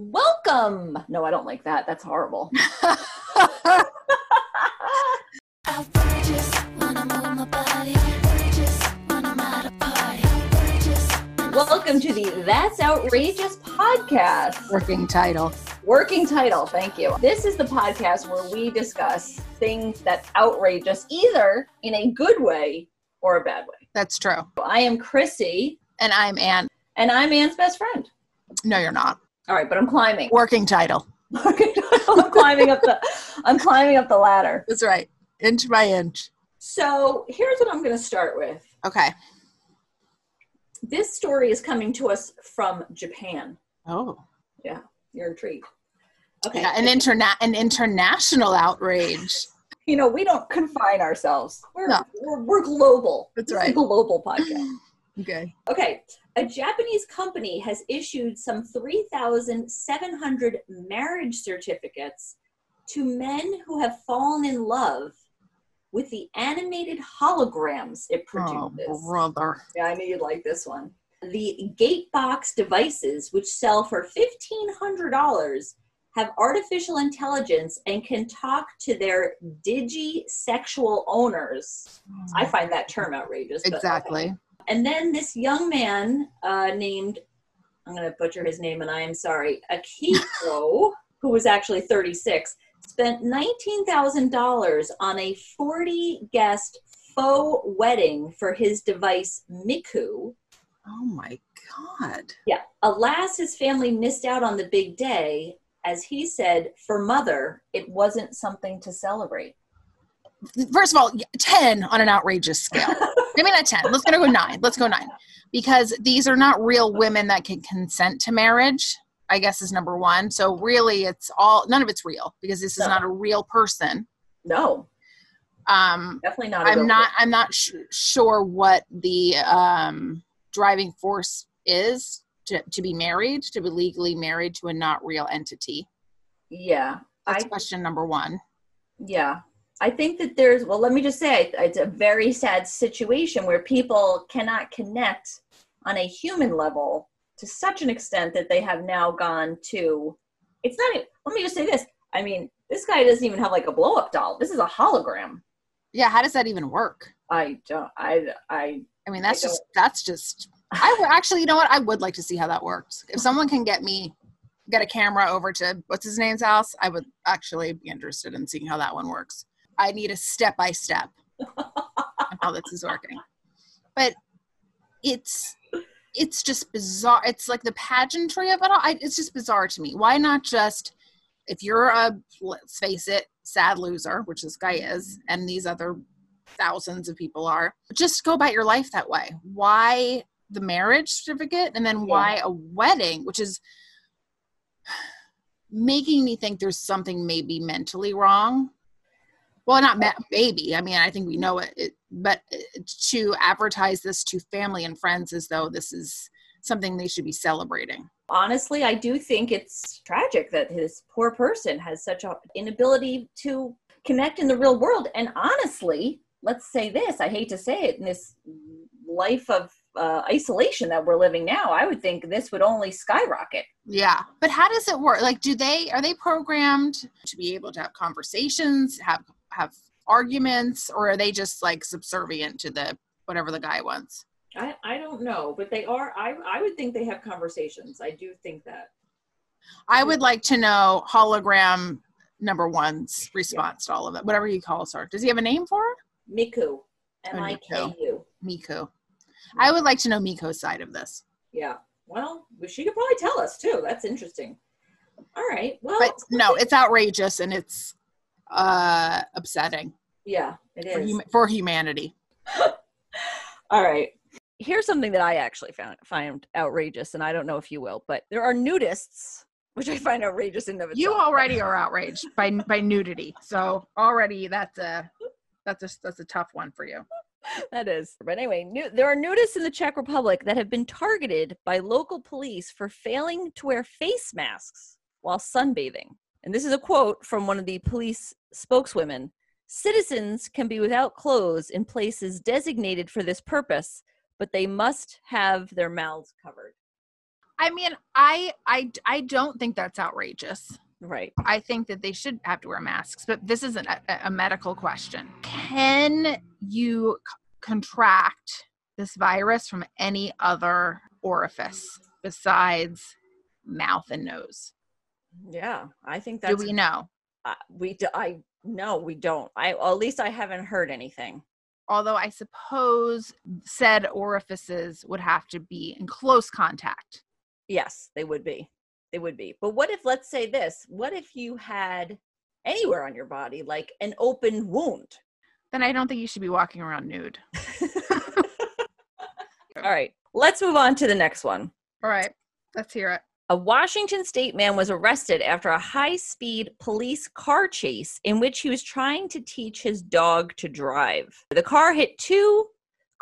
Welcome. No, I don't like that. That's horrible. Outrageous when I move my body. Outrageous when I'm at a party. Outrageous. Welcome to the That's Outrageous podcast. Working title. Working title, thank you. This is the podcast where we discuss things that outrage us either in a good way or a bad way. That's true. I am Chrissy, And I'm Anne. and I'm Anne's best friend. No, you're not. All right, but I'm climbing. Working title. I'm climbing up the I'm climbing up the ladder. That's right. Inch by inch. So here's what I'm going to start with. Okay. This story is coming to us from Japan. Oh. Yeah, you're intrigued. Okay. Yeah, an interna- an international outrage. you know, we don't confine ourselves. We're, No. we're, we're global. That's This right. global podcast. Okay. Okay. A Japanese company has issued some 3,700 marriage certificates to men who have fallen in love with the animated holograms it produces. Oh, produces. brother. Yeah, I knew you'd like this one. The Gatebox devices, which sell for $1,500, have artificial intelligence and can talk to their digi-sexual owners. Hmm. I find that term outrageous. Exactly. And then this young man uh, named, I'm going to butcher his name and I am sorry, Akiko, who was actually 36, spent $19,000 on a 40 guest faux wedding for his device Miku. Oh my God. Yeah. Alas, his family missed out on the big day. As he said, for mother, it wasn't something to celebrate. First of all, 10 on an outrageous scale. Maybe not 10. Let's go nine. Let's go nine. Because these are not real women that can consent to marriage, I guess is number one. So really it's all none of it's real because this is No. not a real person. No, Um definitely not. I'm not i'm not sh- sure what the um driving force is to, to be married to be legally married to a not real entity Yeah. that's I question number one Yeah. I think that there's, well, let me just say, it's a very sad situation where people cannot connect on a human level to such an extent that they have now gone to, it's not, let me just say this. I mean, this guy doesn't even have like a blow up doll. This is a hologram. yeah how does that even work I don't, I, I, i mean that's I just that's just i would actually you know what i would like to see how that works if someone can get me get a camera over to what's his name's house i would actually be interested in seeing how that one works i need a step by step how this is working. But it's it's just bizarre. It's like the pageantry of it all. I, it's just bizarre to me. Why not just if you're a let's face it, sad loser, which this guy is, and these other thousands of people are, just go about your life that way. Why the marriage certificate and then Yeah. why a wedding, which is making me think there's something maybe mentally wrong well not maybe i mean i think we know it, it but uh, to advertise this to family and friends as though this is something they should be celebrating honestly, I do think it's tragic that this poor person has such an inability to connect in the real world. And honestly, let's say this I hate to say it in this life of uh, isolation that we're living now, I would think this would only skyrocket. yeah but how does it work like do they are they programmed to be able to have conversations have have arguments or are they just like subservient to the whatever the guy wants I, I don't know, but they are. I, I would think they have conversations. I do think that. i would like to know hologram number one's response to all of it whatever he calls her does he have a name for her Miku. M I K U. Miku. I would like to know Miku's side of this. Yeah. Well, she could probably tell us too. That's interesting. All right. Well, But no, it's outrageous and it's uh upsetting yeah, it for, hum- for humanity. All right. Here's something that I actually found find outrageous, and I don't know if you will, but there are nudists, which I find outrageous in of itself. You already are outraged by by nudity. So already that's a that's a that's a tough one for you. that is. But anyway, there are nudists in the Czech Republic that have been targeted by local police for failing to wear face masks while sunbathing. And this is a quote from one of the police spokeswomen. Citizens can be without clothes in places designated for this purpose, but they must have their mouths covered. I mean, I I I don't think that's outrageous. Right. I think that they should have to wear masks, but this isn't a, a medical question. Can you c- contract this virus from any other orifice besides mouth and nose? Yeah, I think that. Do we know? We do, I no, we don't. I well, at least I haven't heard anything. Although I suppose said orifices would have to be in close contact. Yes, they would be. They would be. But what if let's say this? What if you had anywhere on your body like an open wound? Then I don't think you should be walking around nude. All right. Let's move on to the next one. All right, let's hear it. A Washington state man was arrested after a high speed police car chase in which he was trying to teach his dog to drive. The car hit two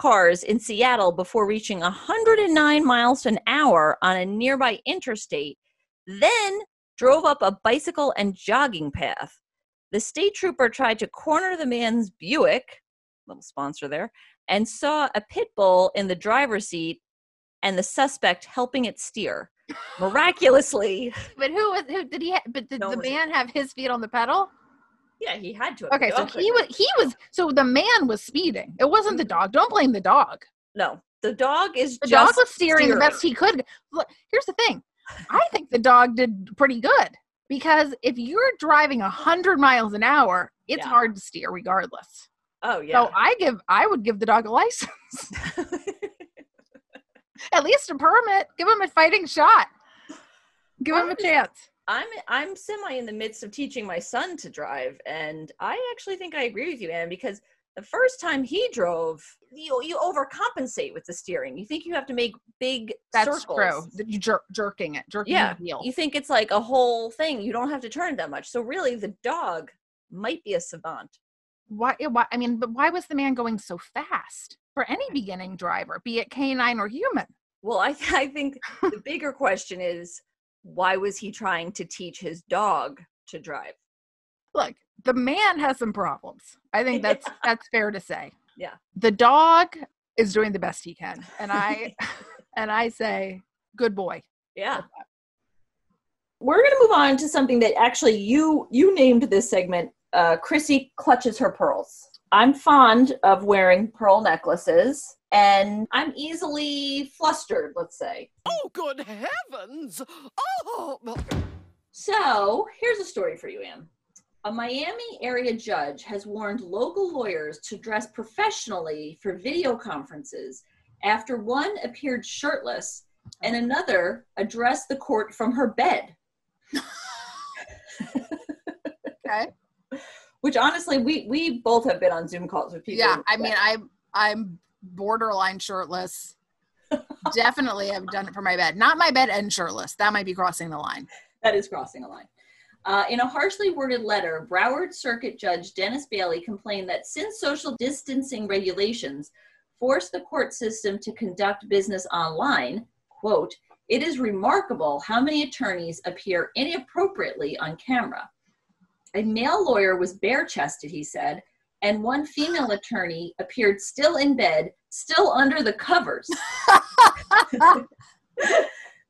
cars in Seattle before reaching 109 miles an hour on a nearby interstate, then drove up a bicycle and jogging path. The state trooper tried to corner the man's Buick, little sponsor there, and saw a pit bull in the driver's seat and the suspect helping it steer. Miraculously, But who was who did he? Ha- but did No the man have his feet on the pedal? yeah, he had to. Okay, so he was he was so the man was speeding. It wasn't the dog. Don't blame the dog. no. The dog is The just dog was steering, the best he could. Look, here's the thing. I think the dog did pretty good because if you're driving a hundred miles an hour, it's Yeah. hard to steer regardless. Oh yeah. So I give I would give the dog a license, at least a permit. Give him a fighting shot. Give him a chance. I'm I'm semi in the midst of teaching my son to drive, and I actually think I agree with you, Anne, because the first time he drove, you you overcompensate with the steering. You think you have to make big That's circles. true. You jer- jerking it, jerking Yeah, the wheel. You think it's like a whole thing. You don't have to turn it that much. So really, the dog might be a savant. why, why i mean but why was the man going so fast for any beginning driver be it canine or human Well, I I think the bigger question is why was he trying to teach his dog to drive? look the man has some problems i think that's that's fair to say Yeah. the dog is doing the best he can and i and i say good boy Yeah. We're going to move on to something that actually you you named this segment. Uh, Chrissy clutches her pearls. I'm fond of wearing pearl necklaces, and I'm easily flustered. Let's say. Oh, good heavens! Oh, So here's a story for you, Anne. A Miami area judge has warned local lawyers to dress professionally for video conferences after one appeared shirtless and another addressed the court from her bed. okay Which honestly, we we both have been on Zoom calls with people. yeah i mean i i'm borderline shirtless definitely have done it for my bed not my bed and shirtless that might be crossing the line that is crossing a line. Uh, in a harshly worded letter, Broward Circuit Judge Dennis Bailey complained that since social distancing regulations force the court system to conduct business online, quote, it is remarkable how many attorneys appear inappropriately on camera. A male lawyer was bare chested, he said, and one female attorney appeared still in bed, still under the covers.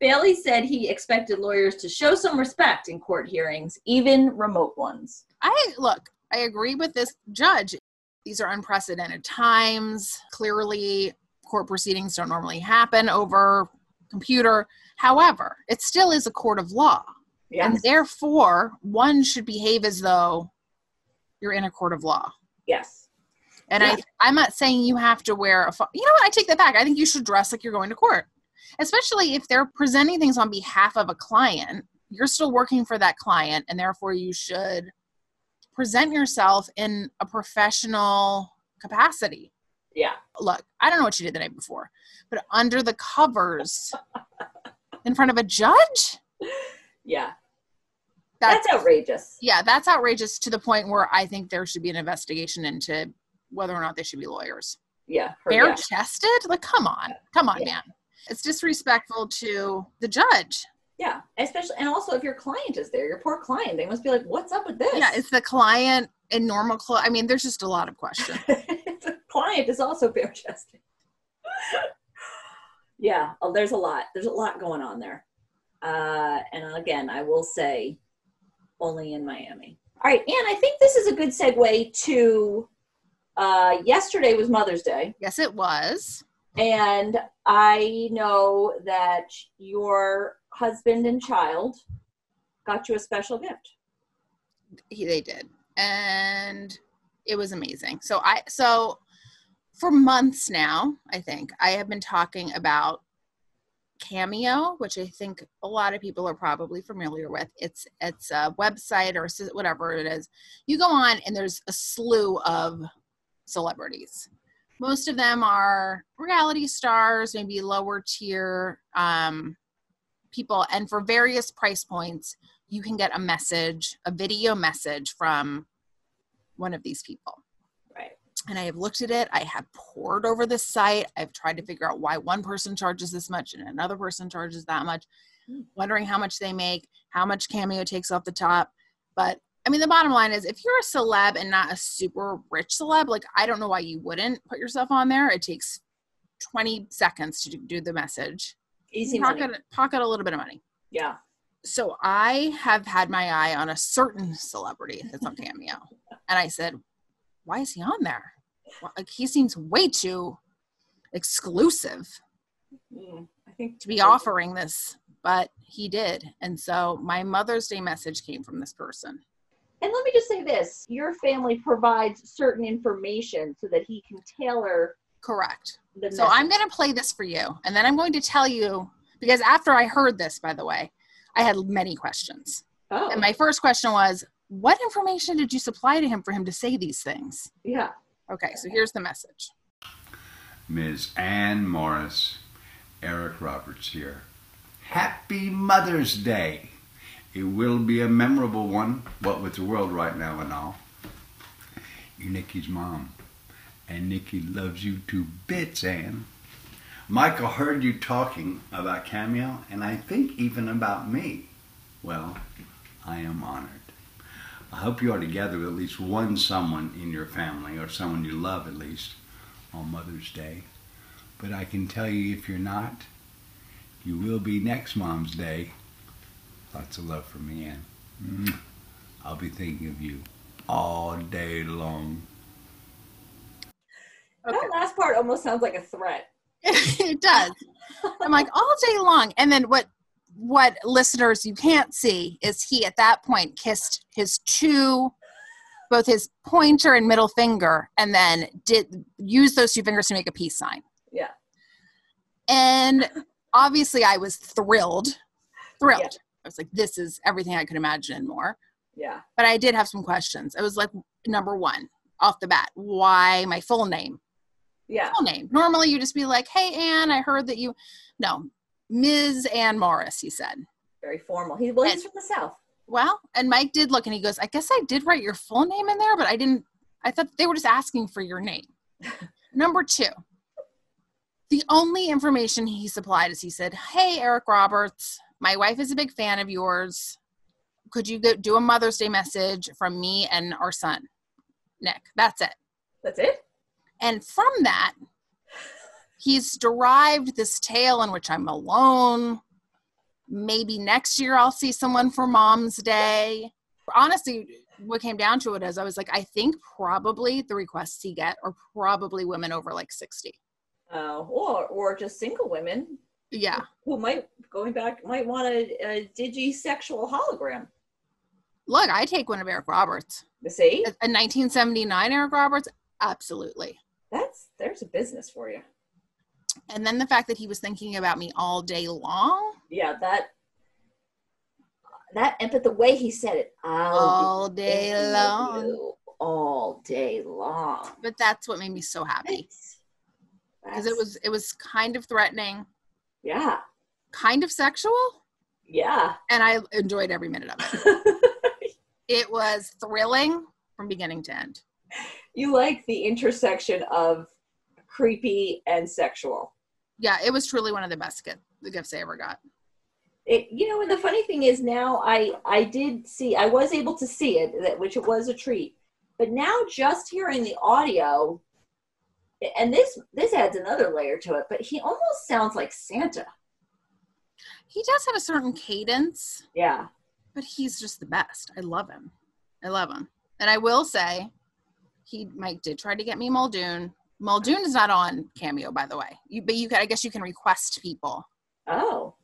Bailey said he expected lawyers to show some respect in court hearings, even remote ones. I look, I agree with this judge. These are unprecedented times. Clearly, court proceedings don't normally happen over computer. However, it still is a court of law. And therefore, one should behave as though you're in a court of law. yes. And Yeah. I, I'm not saying you have to wear a. Fo- you know what? I take that back. I think you should dress like you're going to court, especially if they're presenting things on behalf of a client. You're still working for that client, and therefore you should present yourself in a professional capacity. Yeah. Look, I don't know what you did the night before, but under the covers, in front of a judge, Yeah. That's, That's outrageous. yeah, that's outrageous to the point where I think there should be an investigation into whether or not they should be lawyers. Yeah. bare yeah. chested? Like, come on, come on, Yeah. man. It's disrespectful to the judge. Yeah. Especially, and also if your client is there, your poor client, they must be like, what's up with this? Yeah, it's the client in normal clothes. I mean, there's just a lot of questions. the client is also bare chested. Yeah, oh, there's a lot. There's a lot going on there. Uh, and again, I will say, only in Miami. All right, and I think this is a good segue to uh, yesterday was Mother's Day, Yes, it was. and I know that your husband and child got you a special gift. He, they did, and it was amazing. So I so for months now, I think I have been talking about Cameo, which I think a lot of people are probably familiar with. It's it's a website or whatever it is. You go on and there's a slew of celebrities. Most of them are reality stars, maybe lower tier um, people, and for various price points, you can get a message, a video message from one of these people. And I have looked at it. I have poured over this site. I've tried to figure out why one person charges this much and another person charges that much, Hmm. wondering how much they make, how much Cameo takes off the top. But I mean, the bottom line is if you're a celeb and not a super rich celeb, like I don't know why you wouldn't put yourself on there. It takes 20 seconds to do- the message. Easy money. Pocket, pocket a little bit of money. Yeah. So I have had my eye on a certain celebrity that's on Cameo. and I said, why is he on there? Like he seems way too exclusive Mm, I think to be offering this, but he did. And so my Mother's Day message came from this person. And let me just say this your family provides certain information so that he can tailor Correct. So I'm going to play this for you, and then I'm going to tell you because after I heard this, by the way, I had many questions. Oh, And my first question was, what information did you supply to him for him to say these things? yeah. Okay, so here's the message. Ms. Anne Morris, Eric Roberts here. Happy Mother's Day. It will be a memorable one, what with the world right now and all. You're Nikki's mom, and Nikki loves you to bits, Anne. Michael heard you talking about Cameo, and I think even about me. Well, I am honored. I hope you are together with at least one someone in your family, or someone you love at least, on Mother's Day. But I can tell you if you're not, you will be next Mom's Day. Lots of love from me, Anne. Mm-hmm. I'll be thinking of you all day long. Okay. That last part almost sounds like a threat. it does. I'm like all day long. And then what what listeners you can't see is he at that point kissed his two both his pointer and middle finger and then did use those two fingers to make a peace sign. Yeah. And obviously I was thrilled. Thrilled. Yeah. I was like, this is everything I could imagine and more. Yeah. But I did have some questions. i was like number one, off the bat, why my full name? Yeah. full name. Normally you just be like, hey, Anne, I heard that you. No, Ms. Anne Morris, he said. Very formal. He well, he's And- from the South. Well, and Mike did look and he goes, I guess I did write your full name in there, but I didn't. I thought they were just asking for your name. Number two, the only information he supplied is he said, Hey, Eric Roberts, my wife is a big fan of yours. Could you go, do a Mother's Day message from me and our son, Nick? That's it. That's it? And from that, he's derived this tale in which I'm alone. Maybe next year I'll see someone for Mom's Day. Honestly, what came down to it is I was like, I think probably the requests he get are probably women over like 60. Uh, or or just single women Yeah. who might going back might want a, a digi sexual hologram. Look, I take one of Eric Roberts. You see? A a 1979 Eric Roberts? Absolutely. That's there's a business for you. And then the fact that he was thinking about me all day long, Yeah, that that and but the way he said it, all day long. all day long. But that's what made me so happy. because it was it was kind of threatening, yeah, kind of sexual, yeah. and I enjoyed every minute of it. It was thrilling from beginning to end. you like the intersection of creepy and sexual. Yeah, it was truly one of the best gift, the gifts I ever got. It, you know, and the funny thing is now I I did see I was able to see it, that which it was a treat. But now just hearing the audio, and this this adds another layer to it, but he almost sounds like Santa. He does have a certain cadence, Yeah. but he's just the best. I love him. I love him. And I will say, he Mike did try to get me Muldoon. Muldoon is not on Cameo, by the way. You, but you can, I guess, you can request people, Oh.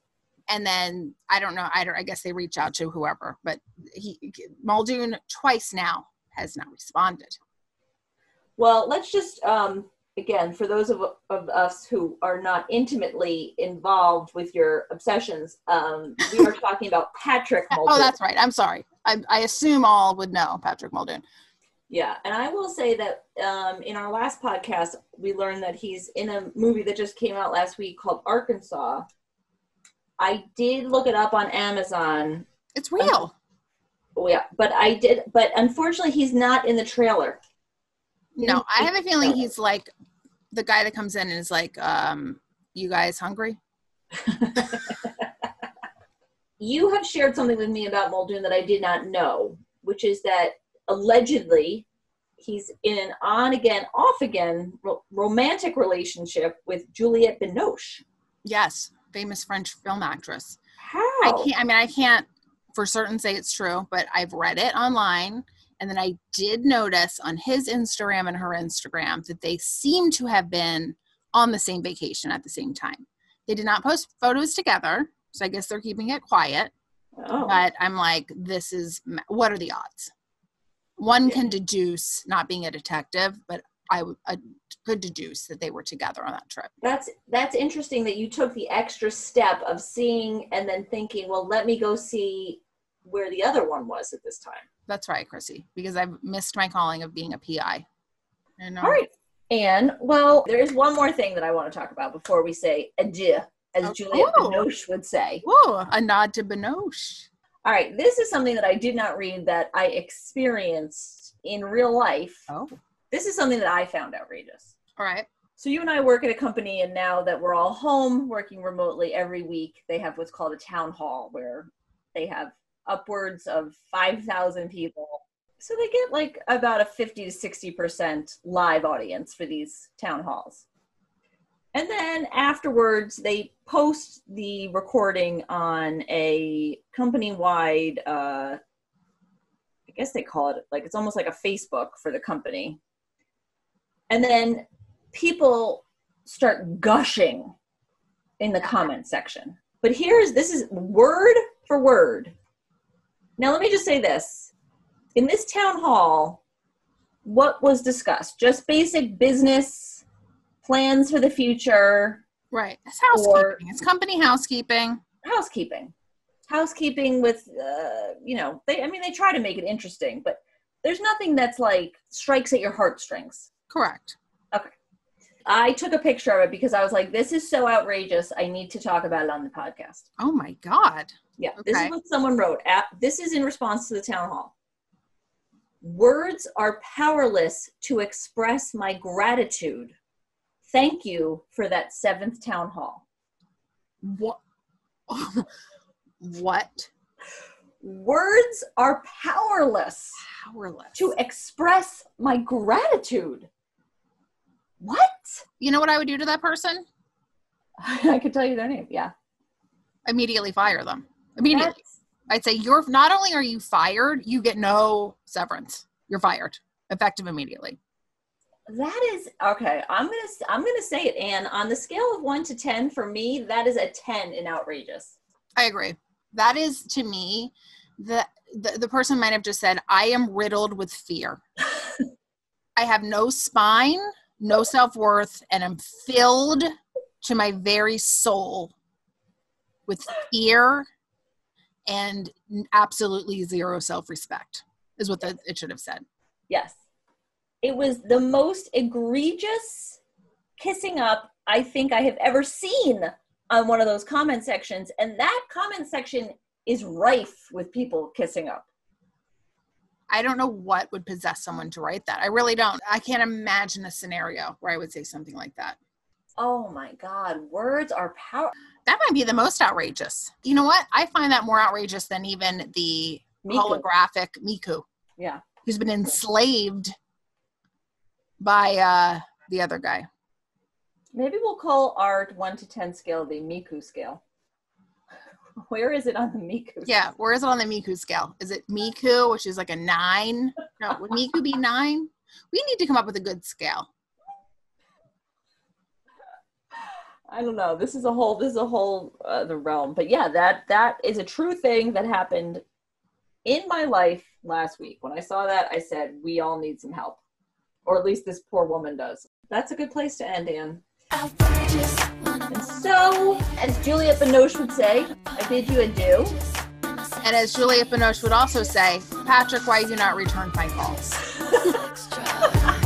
and then I don't know. I don't. I guess they reach out to whoever. But he Muldoon twice now has not responded. Well, let's just um again for those of, of us who are not intimately involved with your obsessions, um, we are talking about Patrick Muldoon. Oh, that's right. I'm sorry. I, I assume all would know Patrick Muldoon. Yeah, and I will say that um, in our last podcast, we learned that he's in a movie that just came out last week called Arkansas. I did look it up on Amazon. It's real. Oh, yeah, but I did, but unfortunately, he's not in the trailer. No, I have a feeling he's like the guy that comes in and is like, um, "You guys hungry?" You have shared something with me about Muldoon that I did not know, which is that allegedly he's in an on again, off again ro- romantic relationship with Juliette Binoche. Yes, famous French film actress. How? I can't. I mean, I can't for certain say it's true, but I've read it online, and then I did notice on his Instagram and her Instagram that they seem to have been on the same vacation at the same time. They did not post photos together, so I guess they're keeping it quiet. Oh. But I'm like, this is what are the odds? One can deduce, not being a detective, but I I could deduce that they were together on that trip. That's that's interesting that you took the extra step of seeing and then thinking, well, let me go see where the other one was at this time. That's right, Chrissy, because I've missed my calling of being a PI. I know. Um, All right. And well, there is one more thing that I want to talk about before we say adieu, as Oh, Juliette oh. Binoche would say. Whoa, a nod to Binoche. All right, this is something that I did not read that I experienced in real life. Oh. This is something that I found outrageous. All right. So you and I work at a company, and now that we're all home working remotely every week, they have what's called a town hall where they have upwards of 5,000 people. So they get like about a 50 to 60% live audience for these town halls. And then afterwards, they post the recording on a company wide, uh, I guess they call it like it's almost like a Facebook for the company. And then people start gushing in the comment section. But here's this is word for word. Now, let me just say this. In this town hall, what was discussed? Just basic business plans for the future, Right. It's housekeeping. It's company housekeeping. housekeeping. Housekeeping with, uh, you know, they, I mean, they try to make it interesting, but there's nothing that's like strikes at your heartstrings. Correct. Okay. I took a picture of it because I was like, this is so outrageous. I need to talk about it on the podcast. Oh my God. Yeah, this is what someone wrote. At, this is in response to the town hall. Words are powerless to express my gratitude. Thank you for that seventh town hall. What? what? Words are powerless Powerless. to express my gratitude. What? You know what I would do to that person? I could tell you their name. Yeah. Immediately fire them. Immediately. That's- I'd say you're not only are you fired, you get no severance. You're fired, effective immediately. That is okay. I'm gonna I'm gonna say it, and on the scale of one to ten, for me, that is a ten in outrageous. I agree. That is to me, the the, the person might have just said, "I am riddled with fear. I have no spine, no self worth, and I'm filled to my very soul with fear and absolutely zero self respect." Is what the, it should have said. Yes, it was the most egregious kissing up I think I have ever seen on one of those comment sections, and that comment section is rife with people kissing up. I don't know what would possess someone to write that. I really don't. I can't imagine a scenario where I would say something like that. Oh my God, words are power. That might be the most outrageous. You know what? I find that more outrageous than even the Miku. holographic Miku, Yeah. who's been enslaved by uh the other guy. Maybe we'll call our one to ten scale the Miku scale. Where is it on the Miku? Yeah, where is it on the Miku scale? Is it Miku, which is like a nine? No, would Miku be nine? We need to come up with a good scale. I don't know. This is a whole. This is a whole uh, the realm. But yeah, that that is a true thing that happened in my life last week. When I saw that, I said, "We all need some help," or at least this poor woman does. That's a good place to end, Anne. And so, as Juliette Binoche would say, I bid you adieu. And as Juliette Binoche would also say, Patrick, why do you not return my calls? extra.